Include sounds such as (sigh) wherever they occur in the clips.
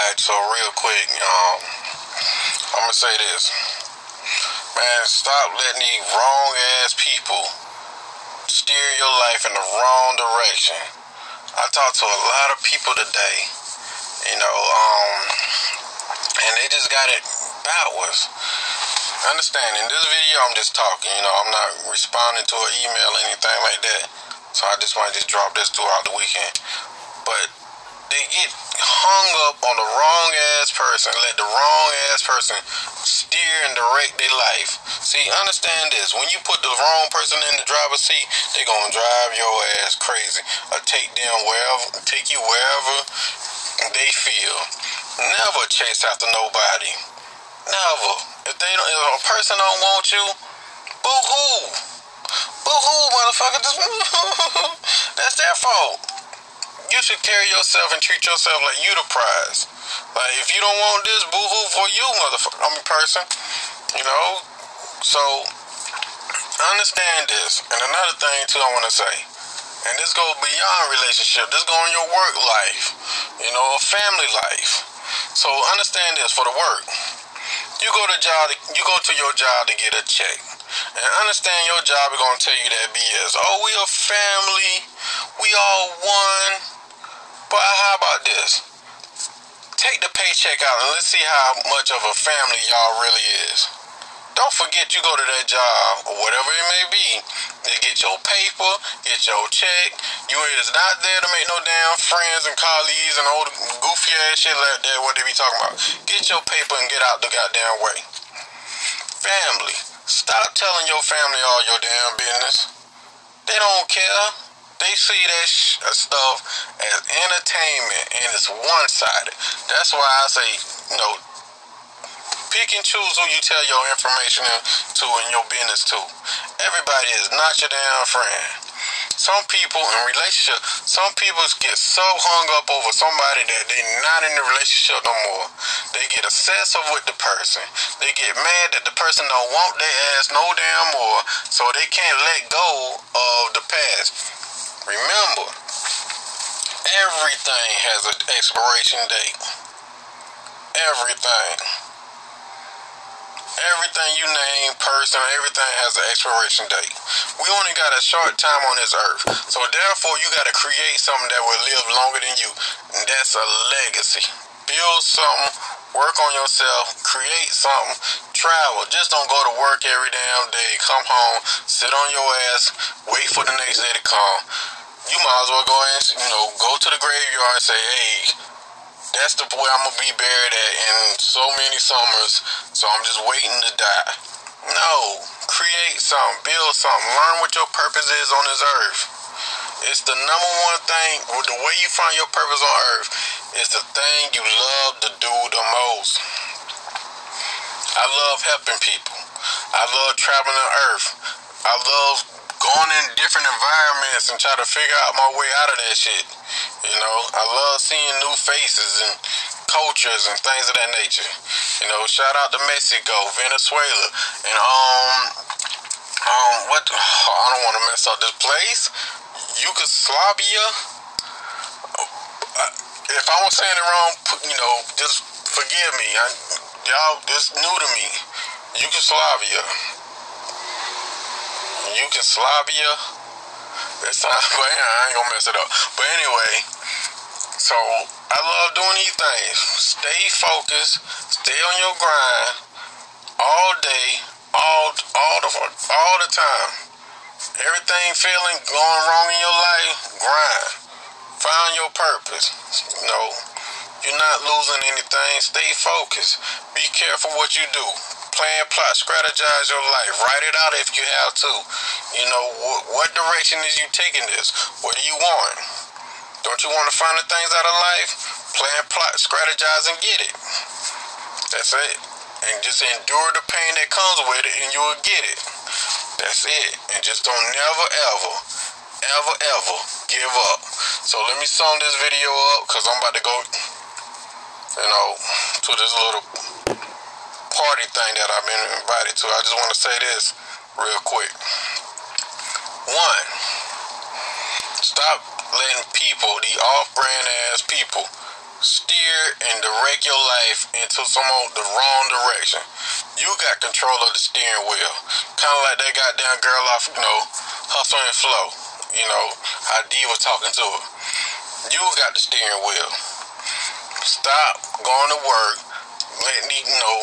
So real quick, um, I'm gonna say this. Man, stop letting these wrong ass people steer your life in the wrong direction. I talked to a lot of people today, you know, um, and they just got it backwards. Understand, in this video, I'm just talking, you know, I'm not responding to an email or anything like that. So I just want to just drop this throughout the weekend. But they get hung up on the wrong ass person, let the wrong ass person steer and direct their life. See, understand this. When you put the wrong person in the driver's seat, they gonna drive your ass crazy. Or take them wherever take you wherever they feel. Never chase after nobody. Never. If they don't if a person don't want you, boo hoo. Boo hoo, motherfucker. (laughs) That's their fault you should carry yourself and treat yourself like you the prize. Like if you don't want this, boo hoo for you, motherfucker. I'm a person. You know. So understand this. And another thing too, I want to say, and this goes beyond relationship. This goes in your work life. You know, a family life. So understand this for the work. You go to job. You go to your job to get a check. And understand your job is gonna tell you that BS. Oh, we a family. We all one but how about this? Take the paycheck out and let's see how much of a family y'all really is. Don't forget you go to that job or whatever it may be to get your paper, get your check. You ain't is not there to make no damn friends and colleagues and the goofy ass shit like that. What they be talking about? Get your paper and get out the goddamn way. Family, stop telling your family all your damn business. They don't care. They see that sh- uh, stuff as entertainment and it's one sided. That's why I say, you know, pick and choose who you tell your information to and your business to. Everybody is not your damn friend. Some people in relationship, some people get so hung up over somebody that they not in the relationship no more. They get obsessive with the person. They get mad that the person don't want their ass no damn more, so they can't let go of the past. Remember, everything has an expiration date. Everything. Everything you name, person, everything has an expiration date. We only got a short time on this earth. So therefore you gotta create something that will live longer than you. And that's a legacy. Build something, work on yourself, create something, travel. Just don't go to work every damn day. Come home, sit on your ass, wait for the next day to come you might as well go and you know go to the graveyard and say, hey, that's the boy I'm gonna be buried at in so many summers, so I'm just waiting to die. No, create something, build something, learn what your purpose is on this earth. It's the number one thing. The way you find your purpose on earth is the thing you love to do the most. I love helping people. I love traveling the earth. I love going in different environments and try to figure out my way out of that shit. You know, I love seeing new faces and cultures and things of that nature. You know, shout out to Mexico, Venezuela, and um, um, what? (sighs) I don't want to mess up this place. Yugoslavia. If I was saying it wrong, you know, just forgive me. I, y'all, this new to me. Yugoslavia. Yugoslavia. It's not, (laughs) but yeah, I ain't gonna mess it up. But anyway, so I love doing these things. Stay focused, stay on your grind all day, all all the all the time. Everything feeling going wrong in your life, grind. Find your purpose. Know, you're not losing anything. Stay focused. Be careful what you do plan, plot, strategize your life. Write it out if you have to. You know, wh- what direction is you taking this? What do you want? Don't you want to find the things out of life? Plan, plot, strategize, and get it. That's it. And just endure the pain that comes with it, and you will get it. That's it. And just don't never, ever, ever, ever give up. So let me sum this video up, because I'm about to go, you know, to this little party thing that I've been invited to. I just want to say this real quick. One, stop letting people, the off brand ass people, steer and direct your life into some of the wrong direction. You got control of the steering wheel. Kind of like that goddamn girl off, you know, hustle and flow. You know, how D was talking to her. You got the steering wheel. Stop going to work, letting you know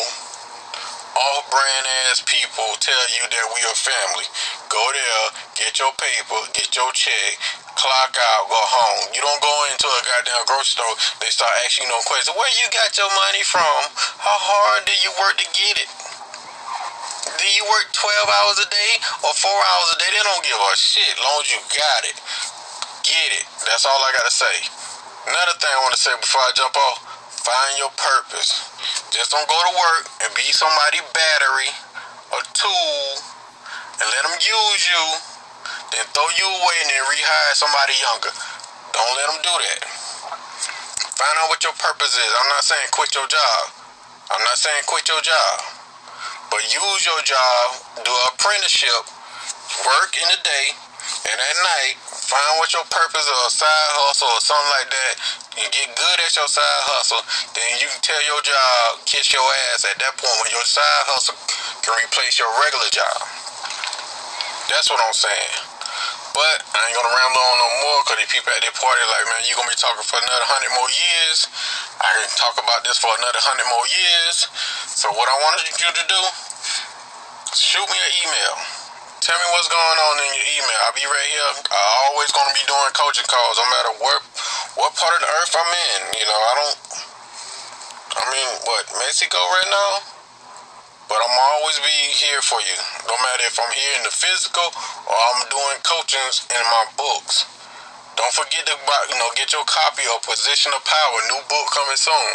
off brand ass people tell you that we are family. Go there, get your paper, get your check, clock out, go home. You don't go into a goddamn grocery store, they start asking you no questions. Where you got your money from? How hard did you work to get it? Do you work 12 hours a day or 4 hours a day? They don't give a shit long as you got it. Get it. That's all I gotta say. Another thing I wanna say before I jump off, find your purpose. Just don't go to work and be somebody battery, or tool, and let them use you, then throw you away and then rehire somebody younger. Don't let them do that. Find out what your purpose is. I'm not saying quit your job. I'm not saying quit your job. But use your job, do an apprenticeship, work in the day, and at night, find what your purpose or a side hustle or something like that. You get good at your side hustle, then you can tell your job, kiss your ass at that point when your side hustle can replace your regular job. That's what I'm saying. But I ain't gonna ramble on no more because these people at their party like, man, you gonna be talking for another hundred more years. I can talk about this for another hundred more years. So what I wanted you to do, shoot me an email. Tell me what's going on in your email. I'll be right here. I always gonna be doing coaching calls, no matter what what part of the earth I'm in. You know, I don't. I mean, what Mexico right now? But I'm always be here for you. No matter if I'm here in the physical or I'm doing coachings in my books. Don't forget to buy, you know, get your copy of Position of Power, new book coming soon.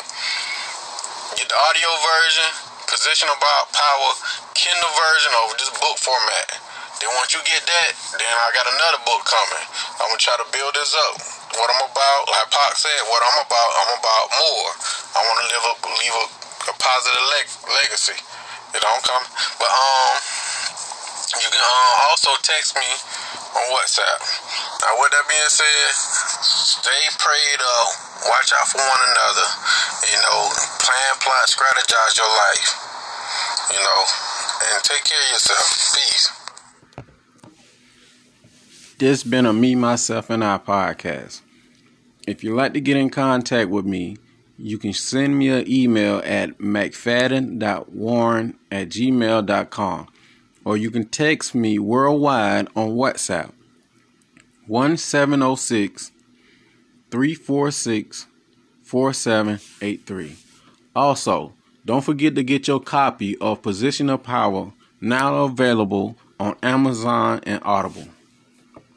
Get the audio version, Position of Power, Kindle version of this book format. Then once you get that, then I got another book coming. I'm gonna try to build this up. What I'm about, like Pac said, what I'm about, I'm about more. I want to live a leave a, a positive leg- legacy. Know, I'm coming. But um, you can uh, also text me on WhatsApp. Now, with that being said, stay prayed up, watch out for one another. You know, plan, plot, strategize your life. You know, and take care of yourself. Peace. This been a me, myself, and I podcast. If you'd like to get in contact with me, you can send me an email at mcfadden.warren at gmail.com or you can text me worldwide on WhatsApp 1706 346 4783. Also, don't forget to get your copy of Position of Power now available on Amazon and Audible.